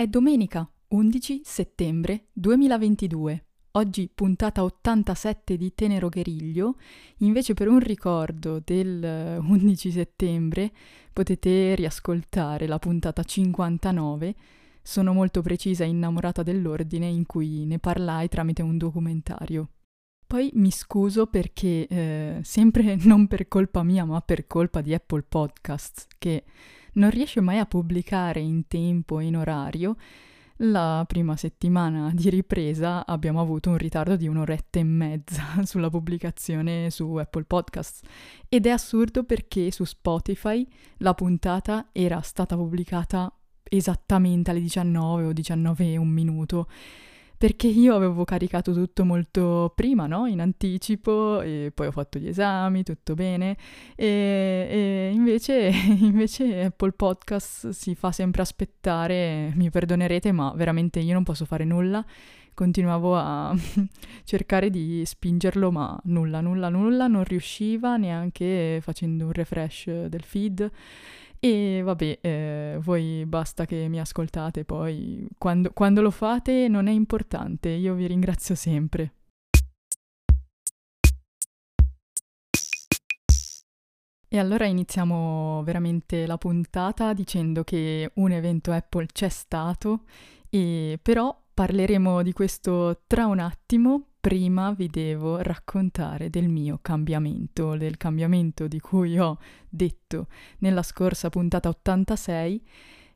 È domenica 11 settembre 2022. Oggi puntata 87 di Tenero Gueriglio, invece per un ricordo del 11 settembre potete riascoltare la puntata 59. Sono molto precisa e innamorata dell'ordine in cui ne parlai tramite un documentario. Poi mi scuso perché, eh, sempre non per colpa mia, ma per colpa di Apple Podcasts, che non riesce mai a pubblicare in tempo e in orario, la prima settimana di ripresa abbiamo avuto un ritardo di un'oretta e mezza sulla pubblicazione su Apple Podcasts. Ed è assurdo perché su Spotify la puntata era stata pubblicata esattamente alle 19 o 19 e un minuto perché io avevo caricato tutto molto prima, no? In anticipo, e poi ho fatto gli esami, tutto bene, e, e invece, invece Apple Podcast si fa sempre aspettare, mi perdonerete, ma veramente io non posso fare nulla continuavo a cercare di spingerlo, ma nulla, nulla, nulla, non riusciva neanche facendo un refresh del feed. E vabbè, eh, voi basta che mi ascoltate, poi quando, quando lo fate non è importante, io vi ringrazio sempre. E allora iniziamo veramente la puntata dicendo che un evento Apple c'è stato, e però parleremo di questo tra un attimo prima vi devo raccontare del mio cambiamento, del cambiamento di cui ho detto nella scorsa puntata 86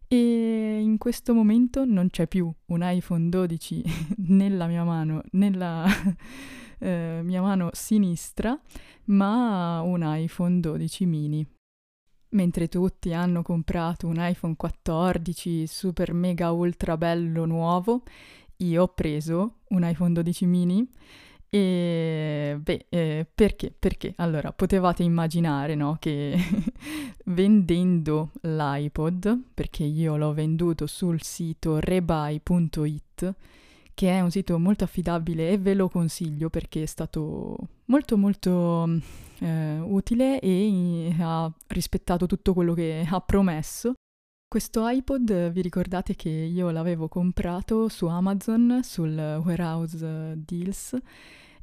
e in questo momento non c'è più un iPhone 12 nella mia mano, nella eh, mia mano sinistra, ma un iPhone 12 mini. Mentre tutti hanno comprato un iPhone 14 super mega ultra bello nuovo, io ho preso un iPhone 12 mini e beh, eh, perché? Perché? Allora, potevate immaginare, no, che vendendo l'iPod, perché io l'ho venduto sul sito rebuy.it, che è un sito molto affidabile e ve lo consiglio perché è stato molto molto eh, utile e ha rispettato tutto quello che ha promesso questo iPod vi ricordate che io l'avevo comprato su Amazon sul Warehouse Deals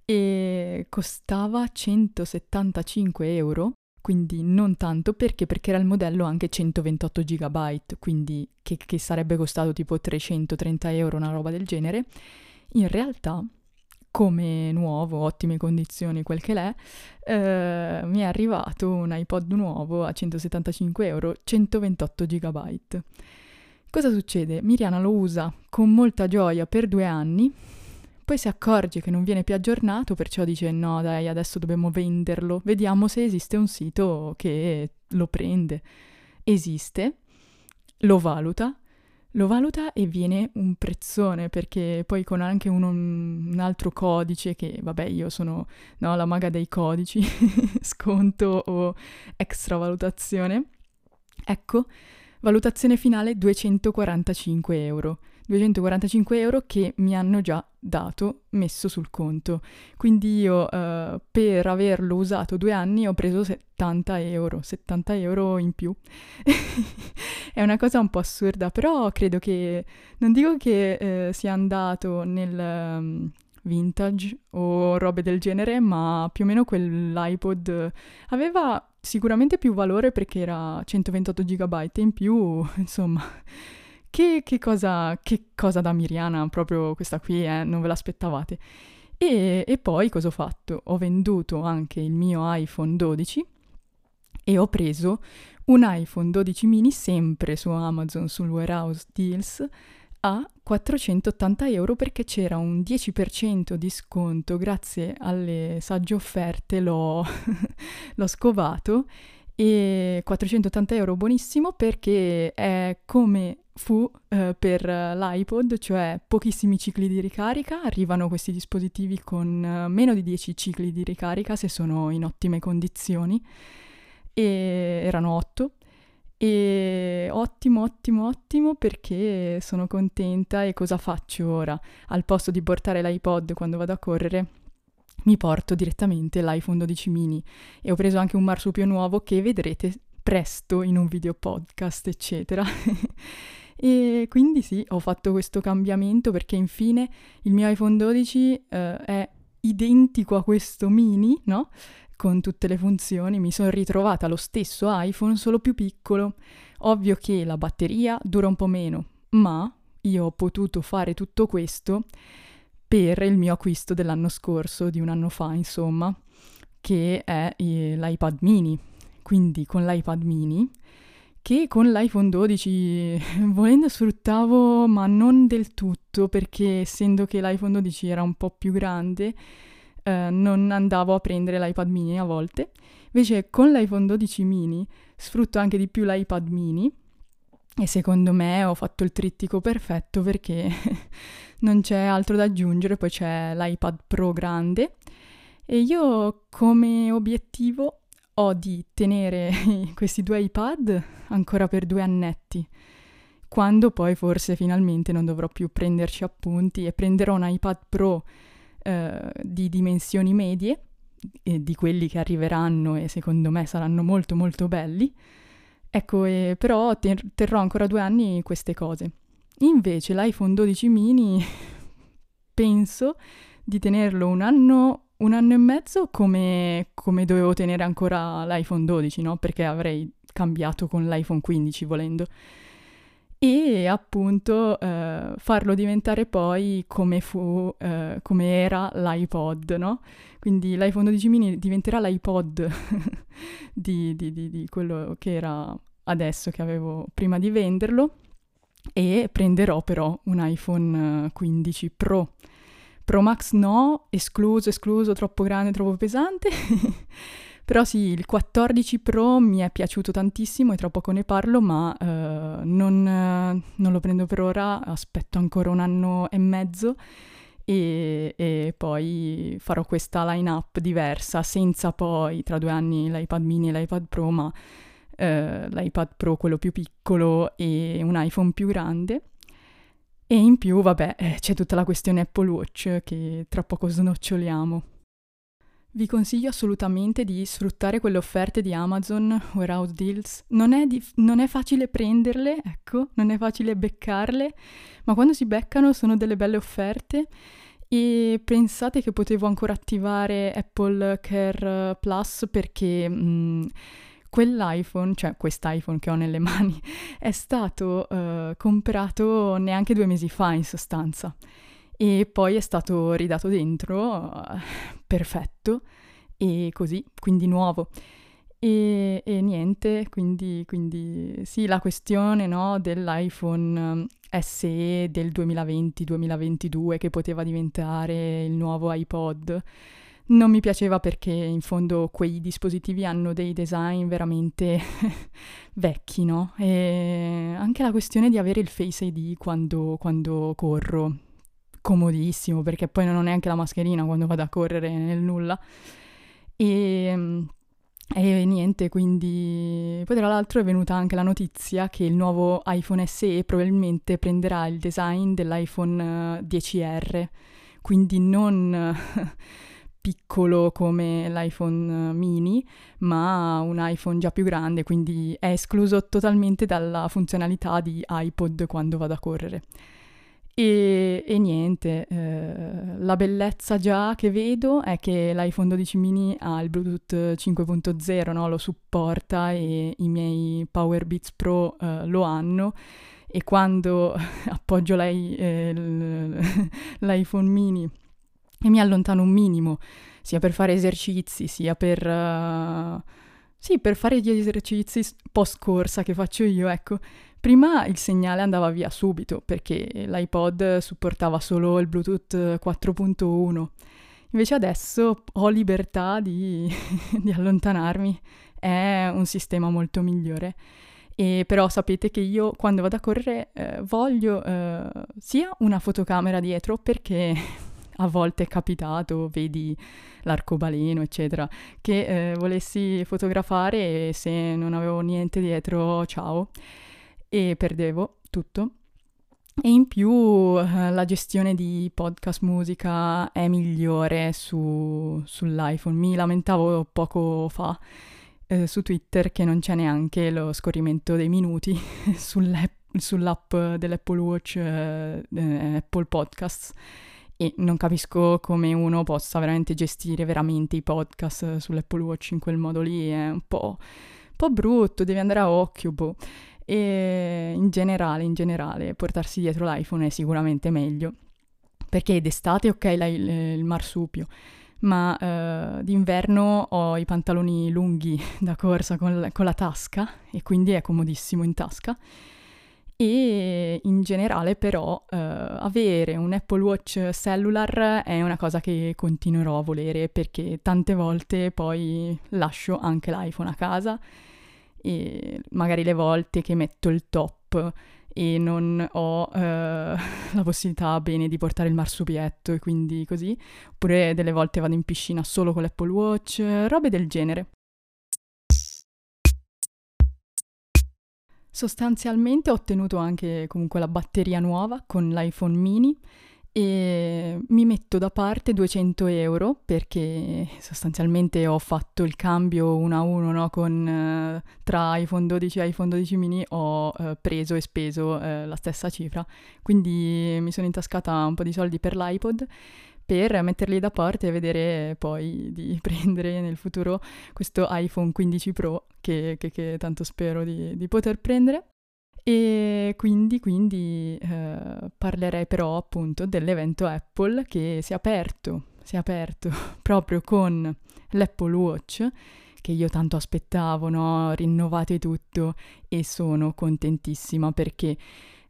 e costava 175 euro, quindi non tanto perché, perché era il modello anche 128 GB, quindi che, che sarebbe costato tipo 330 euro, una roba del genere. In realtà come nuovo, ottime condizioni, quel che l'è, eh, mi è arrivato un iPod nuovo a 175 euro, 128 GB. Cosa succede? Miriana lo usa con molta gioia per due anni, poi si accorge che non viene più aggiornato, perciò dice no dai, adesso dobbiamo venderlo, vediamo se esiste un sito che lo prende. Esiste, lo valuta lo valuta e viene un prezzone perché poi con anche un, un altro codice che vabbè io sono no, la maga dei codici, sconto o extravalutazione. Ecco, valutazione finale 245 euro. 245 euro che mi hanno già dato, messo sul conto. Quindi io uh, per averlo usato due anni ho preso 70 euro, 70 euro in più. È una cosa un po' assurda, però credo che, non dico che uh, sia andato nel um, vintage o robe del genere, ma più o meno quell'iPod aveva sicuramente più valore perché era 128 GB in più, insomma che, che, cosa, che cosa da Miriana, proprio questa qui, eh, non ve l'aspettavate. E, e poi cosa ho fatto? Ho venduto anche il mio iPhone 12 e ho preso un iPhone 12 mini sempre su Amazon sul Warehouse Deals a 480 euro perché c'era un 10% di sconto grazie alle sagge offerte l'ho, l'ho scovato e 480 euro buonissimo perché è come fu eh, per l'iPod, cioè pochissimi cicli di ricarica, arrivano questi dispositivi con eh, meno di 10 cicli di ricarica se sono in ottime condizioni. E erano 8 e ottimo, ottimo, ottimo perché sono contenta. E cosa faccio ora? Al posto di portare l'iPod quando vado a correre, mi porto direttamente l'iPhone 12 mini e ho preso anche un marsupio nuovo che vedrete presto in un video podcast, eccetera. E quindi sì, ho fatto questo cambiamento perché infine il mio iPhone 12 eh, è identico a questo mini, no? Con tutte le funzioni, mi sono ritrovata lo stesso iPhone, solo più piccolo. Ovvio che la batteria dura un po' meno, ma io ho potuto fare tutto questo per il mio acquisto dell'anno scorso, di un anno fa, insomma, che è eh, l'iPad mini. Quindi con l'iPad mini, che con l'iPhone 12 volendo sfruttavo, ma non del tutto, perché essendo che l'iPhone 12 era un po' più grande, eh, non andavo a prendere l'iPad mini a volte. Invece con l'iPhone 12 mini sfrutto anche di più l'iPad mini e secondo me ho fatto il trittico perfetto perché non c'è altro da aggiungere, poi c'è l'iPad Pro grande e io come obiettivo ho di tenere questi due iPad ancora per due annetti, quando poi forse finalmente non dovrò più prenderci appunti e prenderò un iPad Pro eh, di dimensioni medie, di quelli che arriveranno e secondo me saranno molto molto belli. Ecco, e però ter- terrò ancora due anni queste cose. Invece l'iPhone 12 mini penso di tenerlo un anno, un anno e mezzo come, come dovevo tenere ancora l'iPhone 12, no? Perché avrei cambiato con l'iPhone 15 volendo e appunto eh, farlo diventare poi come fu, eh, come era l'iPod, no? Quindi l'iPhone 12 mini diventerà l'iPod di, di, di, di, quello che era adesso, che avevo prima di venderlo, e prenderò però un iPhone 15 eh, Pro. Pro Max no, escluso, escluso, troppo grande, troppo pesante. Però sì, il 14 Pro mi è piaciuto tantissimo e tra poco ne parlo, ma uh, non, uh, non, lo prendo per ora, aspetto ancora un anno e mezzo e, e poi farò questa line-up diversa, senza poi tra due anni l'iPad mini e l'iPad Pro, ma uh, l'iPad Pro quello più piccolo e un iPhone più grande. E in più, vabbè, eh, c'è tutta la questione Apple Watch che tra poco snoccioliamo. Vi consiglio assolutamente di sfruttare quelle offerte di Amazon Warehouse Deals. Non è, dif- non è, facile prenderle, ecco, non è facile beccarle, ma quando si beccano sono delle belle offerte. E pensate che potevo ancora attivare Apple Care Plus perché mh, mm, quell'iPhone, cioè quest'iPhone che ho nelle mani, è stato uh, comprato neanche due mesi fa in sostanza e poi è stato ridato dentro, perfetto, e così, quindi nuovo. E, e niente, quindi, quindi, sì, la questione no, dell'iPhone eh, SE del 2020-2022 che poteva diventare il nuovo iPod non mi piaceva perché in fondo quei dispositivi hanno dei design veramente vecchi, no? E anche la questione di avere il Face ID quando, quando corro, comodissimo perché poi non ho neanche la mascherina quando vado a correre nel nulla. E, e niente, quindi poi tra l'altro è venuta anche la notizia che il nuovo iPhone SE probabilmente prenderà il design dell'iPhone 10R, eh, quindi non piccolo come l'iPhone mini, ma un iPhone già più grande, quindi è escluso totalmente dalla funzionalità di iPod quando vado a correre. E, e niente, eh, la bellezza già che vedo è che l'iPhone 12 mini ha il Bluetooth 5.0, no? lo supporta e i miei Power Beats Pro eh, lo hanno e quando appoggio lei, eh, l'iPhone mini e mi allontano un minimo, sia per fare esercizi, sia per... Uh, sì, per fare gli esercizi post corsa che faccio io, ecco, Prima il segnale andava via subito perché l'iPod supportava solo il Bluetooth 4.1, invece adesso ho libertà di, di allontanarmi, è un sistema molto migliore. E però sapete che io quando vado a correre eh, voglio eh, sia una fotocamera dietro perché a volte è capitato, vedi l'arcobaleno, eccetera, che eh, volessi fotografare e se non avevo niente dietro, ciao e perdevo tutto. E in più eh, la gestione di podcast musica è migliore su, sull'iPhone. Mi lamentavo poco fa eh, su Twitter che non c'è neanche lo scorrimento dei minuti sull'app dell'Apple Watch eh, eh, Apple Podcasts e non capisco come uno possa veramente gestire veramente i podcast sull'Apple Watch in quel modo lì, è un po', un po brutto, devi andare a occhio, boh. E in generale, in generale, portarsi dietro l'iPhone è sicuramente meglio, perché d'estate ok il, marsupio, ma uh, d'inverno ho i pantaloni lunghi da corsa con con la tasca e quindi è comodissimo in tasca. E in generale però uh, avere un Apple Watch cellular è una cosa che continuerò a volere perché tante volte poi lascio anche l'iPhone a casa e magari le volte che metto il top e non ho uh, la possibilità bene di portare il marsupietto e quindi così, oppure delle volte vado in piscina solo con l'Apple Watch, robe del genere. Sostanzialmente ho ottenuto anche comunque la batteria nuova con l'iPhone mini e mi metto da parte 200 euro perché sostanzialmente ho fatto il cambio uno a uno no? con, eh, tra iPhone 12 e iPhone 12 mini ho eh, preso e speso eh, la stessa cifra quindi mi sono intascata un po' di soldi per l'iPod per metterli da parte e vedere poi di prendere nel futuro questo iPhone 15 Pro che, che, che tanto spero di, di poter prendere e quindi, quindi eh, parlerei però appunto dell'evento Apple che si è aperto, si è aperto proprio con l'Apple Watch che io tanto aspettavo, no? rinnovato e tutto e sono contentissima perché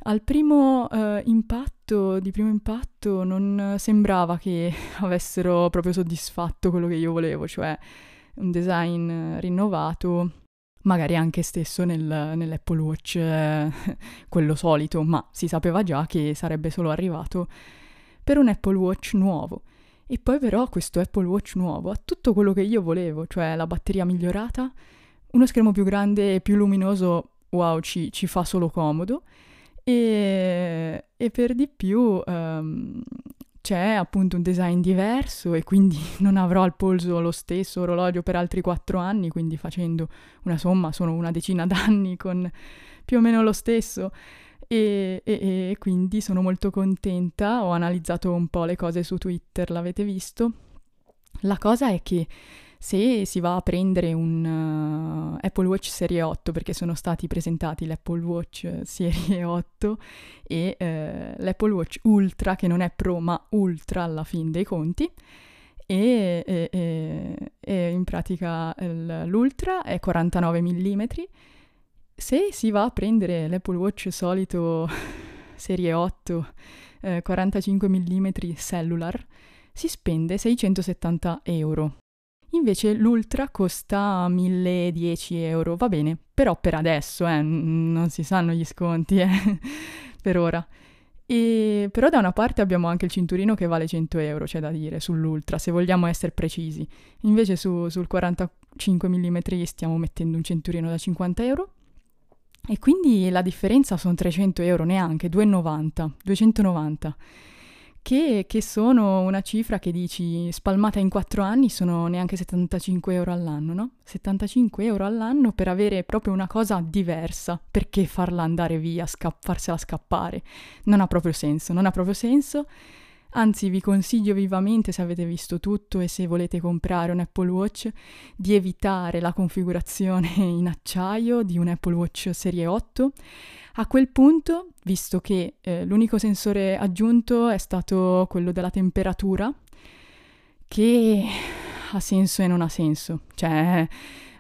al primo eh, impatto, di primo impatto, non sembrava che avessero proprio soddisfatto quello che io volevo, cioè un design rinnovato magari anche stesso nel, nell'Apple Watch, eh, quello solito, ma si sapeva già che sarebbe solo arrivato per un Apple Watch nuovo. E poi però questo Apple Watch nuovo ha tutto quello che io volevo, cioè la batteria migliorata, uno schermo più grande e più luminoso, wow, ci, ci fa solo comodo. E, e per di più um, c'è appunto un design diverso e quindi non avrò al polso lo stesso orologio per altri quattro anni, quindi facendo una somma sono una decina d'anni con più o meno lo stesso. E, e, e quindi sono molto contenta, ho analizzato un po' le cose su Twitter, l'avete visto. La cosa è che se si va a prendere un uh, Apple Watch Serie 8, perché sono stati presentati l'Apple Watch Serie 8 e uh, l'Apple Watch Ultra, che non è Pro ma Ultra alla fin dei conti, e, e, e, e in pratica l'Ultra è 49 mm. Se si va a prendere l'Apple Watch solito Serie 8 eh, 45 mm cellular, si spende 670 euro Invece l'Ultra costa 1010 euro, va bene, però per adesso, eh, non si sanno gli sconti, eh, per ora. E, però da una parte abbiamo anche il cinturino che vale 100 euro, c'è da dire, sull'Ultra, se vogliamo essere precisi. Invece su, sul 45 mm stiamo mettendo un cinturino da 50 euro. E quindi la differenza sono 300 euro neanche, 2,90, 290 che, che, sono una cifra che dici spalmata in quattro anni sono neanche 75 euro all'anno, no? 75 euro all'anno per avere proprio una cosa diversa, perché farla andare via, sca- farsela scappare? Non ha proprio senso, non ha proprio senso. Anzi, vi consiglio vivamente, se avete visto tutto e se volete comprare un Apple Watch, di evitare la configurazione in acciaio di un Apple Watch Serie 8 a quel punto, visto che eh, l'unico sensore aggiunto è stato quello della temperatura, che ha senso e non ha senso, cioè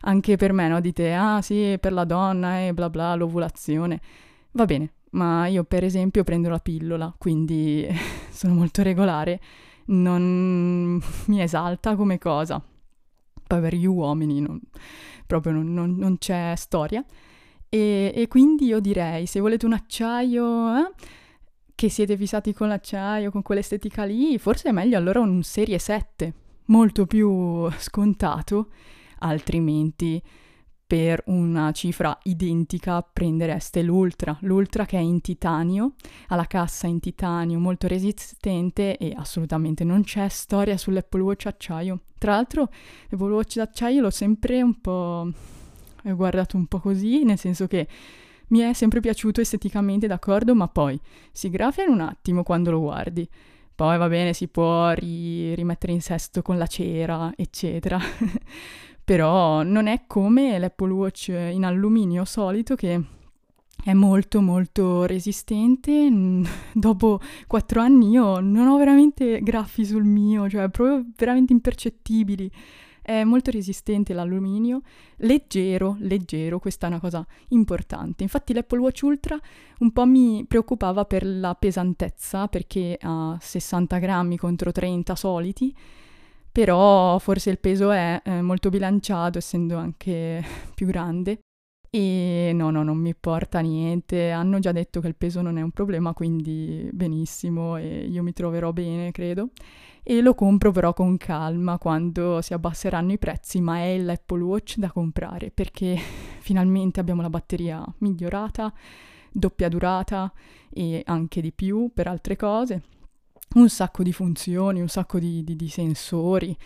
anche per me, no? Dite, ah sì, per la donna e bla bla, l'ovulazione. Va bene, ma io per esempio prendo la pillola, quindi sono molto regolare, non mi esalta come cosa. Poi per gli uomini non, proprio non, non, non c'è storia. E, e, quindi io direi, se volete un acciaio, eh, che siete fissati con l'acciaio, con quell'estetica lì, forse è meglio allora un Serie 7, molto più scontato, altrimenti per una cifra identica prendereste l'Ultra, l'Ultra che è in titanio, ha la cassa in titanio molto resistente e assolutamente non c'è storia sull'Apple Watch acciaio. Tra l'altro l'Apple Watch d'acciaio l'ho sempre un po' ho guardato un po' così, nel senso che mi è sempre piaciuto esteticamente, d'accordo, ma poi si grafia in un attimo quando lo guardi. Poi va bene, si può ri- rimettere in sesto con la cera, eccetera. Però non è come l'Apple Watch in alluminio solito che è molto molto resistente. Dopo quattro anni io non ho veramente graffi sul mio, cioè proprio veramente impercettibili. È molto resistente l'alluminio, leggero, leggero, questa è una cosa importante. Infatti l'Apple Watch Ultra un po' mi preoccupava per la pesantezza, perché ha 60 grammi contro 30 soliti, però forse il peso è eh, molto bilanciato, essendo anche più grande. E no, no, non mi porta niente. Hanno già detto che il peso non è un problema, quindi benissimo e io mi troverò bene, credo. E lo compro però con calma quando si abbasseranno i prezzi, ma è l'Apple Watch da comprare perché finalmente abbiamo la batteria migliorata, doppia durata e anche di più per altre cose. Un sacco di funzioni, un sacco di, di, di sensori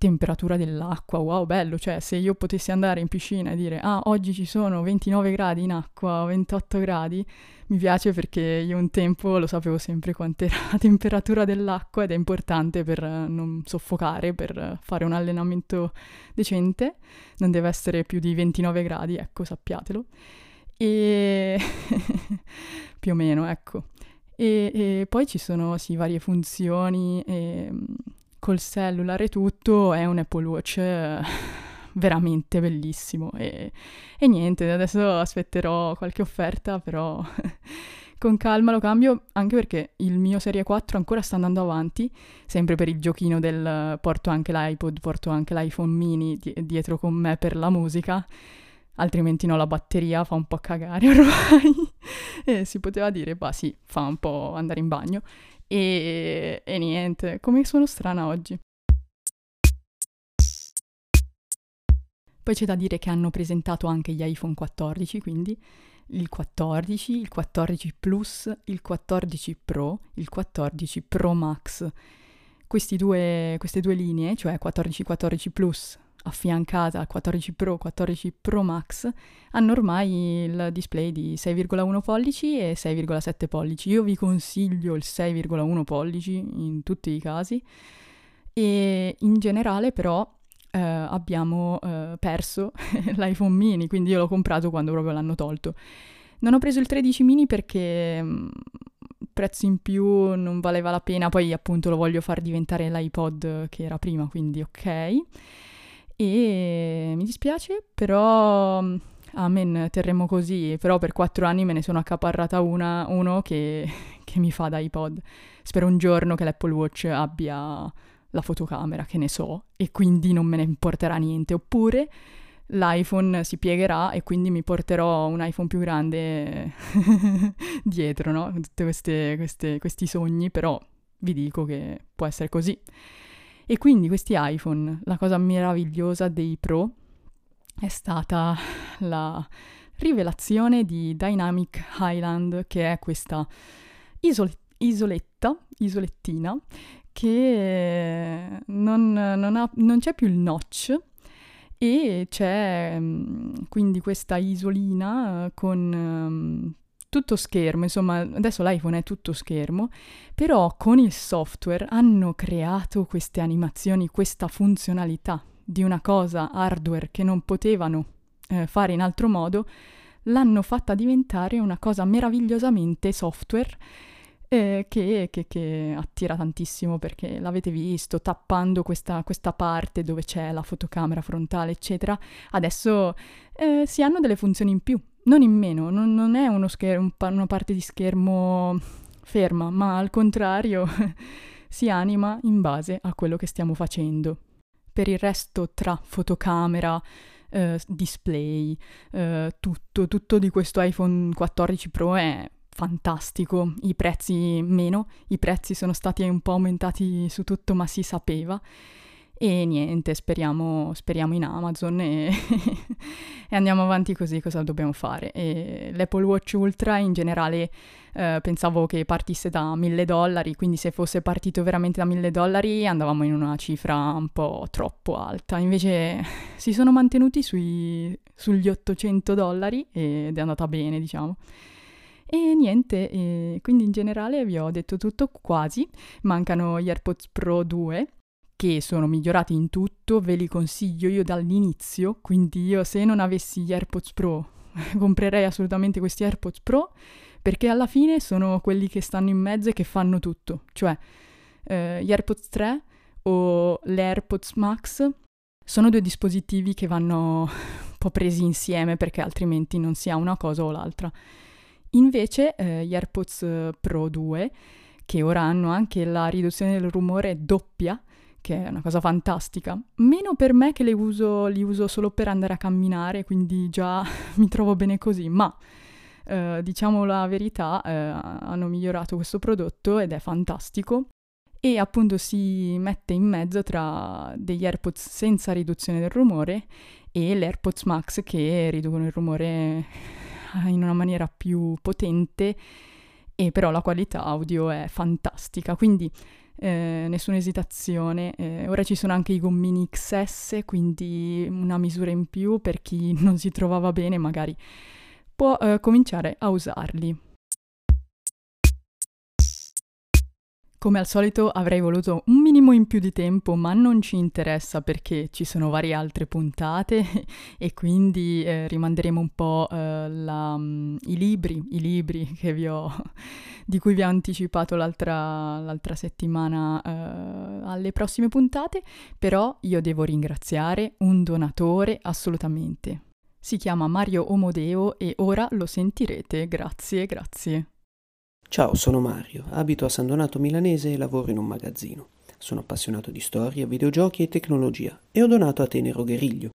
temperatura dell'acqua, wow, bello, cioè se io potessi andare in piscina e dire ah, oggi ci sono 29 gradi in acqua, 28 gradi, mi piace perché io un tempo lo sapevo sempre quant'era la temperatura dell'acqua ed è importante per non soffocare, per fare un allenamento decente, non deve essere più di 29 gradi, ecco, sappiatelo. E più o meno, ecco. E, e, poi ci sono sì varie funzioni e, col cellular e tutto, è un Apple Watch veramente bellissimo. E, e niente, adesso aspetterò qualche offerta, però con calma lo cambio, anche perché il mio Serie 4 ancora sta andando avanti, sempre per il giochino del porto anche l'iPod, porto anche l'iPhone mini di- dietro con me per la musica, altrimenti no, la batteria fa un po' cagare ormai. e si poteva dire, bah sì, fa un po' andare in bagno. E, e niente, come sono strana oggi. Poi c'è da dire che hanno presentato anche gli iPhone 14, quindi il 14, il 14 Plus, il 14 Pro, il 14 Pro Max. Due, queste due linee, cioè 14 14 Plus affiancata al 14 Pro, 14 Pro Max, hanno ormai il display di 6,1 pollici e 6,7 pollici. Io vi consiglio il 6,1 pollici in tutti i casi e in generale però eh, abbiamo eh, perso l'iPhone mini, quindi io l'ho comprato quando proprio l'hanno tolto. Non ho preso il 13 mini perché mm, prezzo in più non valeva la pena, poi appunto lo voglio far diventare l'iPod che era prima, quindi ok. E mi dispiace, però amen, terremo così. Però per quattro anni me ne sono accaparrata una, uno che, che mi fa da iPod. Spero un giorno che l'Apple Watch abbia la fotocamera, che ne so, e quindi non me ne importerà niente. Oppure l'iPhone si piegherà e quindi mi porterò un iPhone più grande dietro, no? Tutti questi sogni, però vi dico che può essere così. E quindi questi iPhone, la cosa meravigliosa dei Pro è stata la rivelazione di Dynamic Highland, che è questa isol- isoletta, isolettina, che non, non, ha, non c'è più il notch, e c'è mm, quindi questa isolina con um, tutto schermo, insomma, adesso l'iPhone è tutto schermo, però con il software hanno creato queste animazioni, questa funzionalità di una cosa hardware che non potevano eh, fare in altro modo, l'hanno fatta diventare una cosa meravigliosamente software eh, che, che, che, attira tantissimo perché l'avete visto tappando questa, questa, parte dove c'è la fotocamera frontale, eccetera. Adesso eh, si hanno delle funzioni in più non in meno, non, non è uno schermo, una parte di schermo ferma, ma al contrario si anima in base a quello che stiamo facendo. Per il resto, tra fotocamera, eh, display, eh, tutto, tutto di questo iPhone 14 Pro è fantastico. I prezzi meno, i prezzi sono stati un po' aumentati su tutto, ma si sapeva. E niente, speriamo, speriamo in Amazon e, e andiamo avanti così, cosa dobbiamo fare? E L'Apple Watch Ultra in generale eh, pensavo che partisse da 1000 dollari, quindi se fosse partito veramente da 1000 dollari andavamo in una cifra un po' troppo alta, invece si sono mantenuti sui, sugli 800 dollari ed è andata bene, diciamo. E niente, e quindi in generale vi ho detto tutto quasi, mancano gli AirPods Pro 2 che sono migliorati in tutto, ve li consiglio io dall'inizio, quindi io se non avessi gli AirPods Pro comprerei assolutamente questi AirPods Pro perché alla fine sono quelli che stanno in mezzo e che fanno tutto, cioè eh, gli AirPods 3 o le AirPods Max sono due dispositivi che vanno un po' presi insieme perché altrimenti non si ha una cosa o l'altra. Invece eh, gli AirPods Pro 2, che ora hanno anche la riduzione del rumore doppia, che è una cosa fantastica. Meno per me che uso, li uso solo per andare a camminare, quindi già mi trovo bene così, ma eh, diciamo la verità, eh, hanno migliorato questo prodotto ed è fantastico e appunto si mette in mezzo tra degli AirPods senza riduzione del rumore e l'AirPods Max che riducono il rumore in una maniera più potente e però la qualità audio è fantastica, quindi eh, nessuna esitazione. Eh, ora ci sono anche i gommini XS, quindi una misura in più per chi non si trovava bene magari può eh, cominciare a usarli. Come al solito avrei voluto un minimo in più di tempo, ma non ci interessa perché ci sono varie altre puntate e quindi eh, rimanderemo un po' eh, la, um, i libri, i libri ho, di cui vi ho anticipato l'altra, l'altra settimana eh, alle prossime puntate, però io devo ringraziare un donatore assolutamente. Si chiama Mario Omodeo e ora lo sentirete, grazie, grazie. Ciao, sono Mario, abito a San Donato Milanese e lavoro in un magazzino. Sono appassionato di storia, videogiochi e tecnologia e ho donato a Tenero Gueriglio.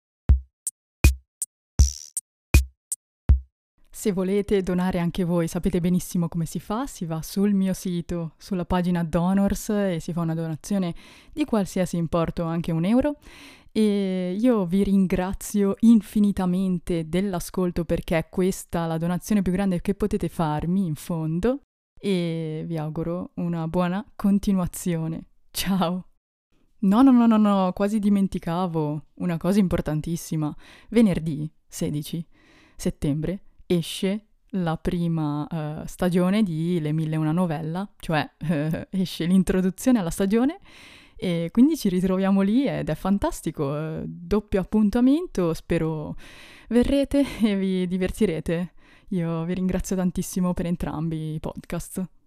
Se volete donare anche voi, sapete benissimo come si fa, si va sul mio sito, sulla pagina Donors e si fa una donazione di qualsiasi importo, anche un euro. E io vi ringrazio infinitamente dell'ascolto perché è questa la donazione più grande che potete farmi in fondo e vi auguro una buona continuazione. Ciao! No, no, no, no, no, quasi dimenticavo una cosa importantissima. Venerdì 16 settembre esce la prima uh, stagione di Le mille una novella, cioè uh, esce l'introduzione alla stagione e quindi ci ritroviamo lì ed è fantastico, uh, doppio appuntamento, spero verrete e vi divertirete. Io vi ringrazio tantissimo per entrambi i podcast.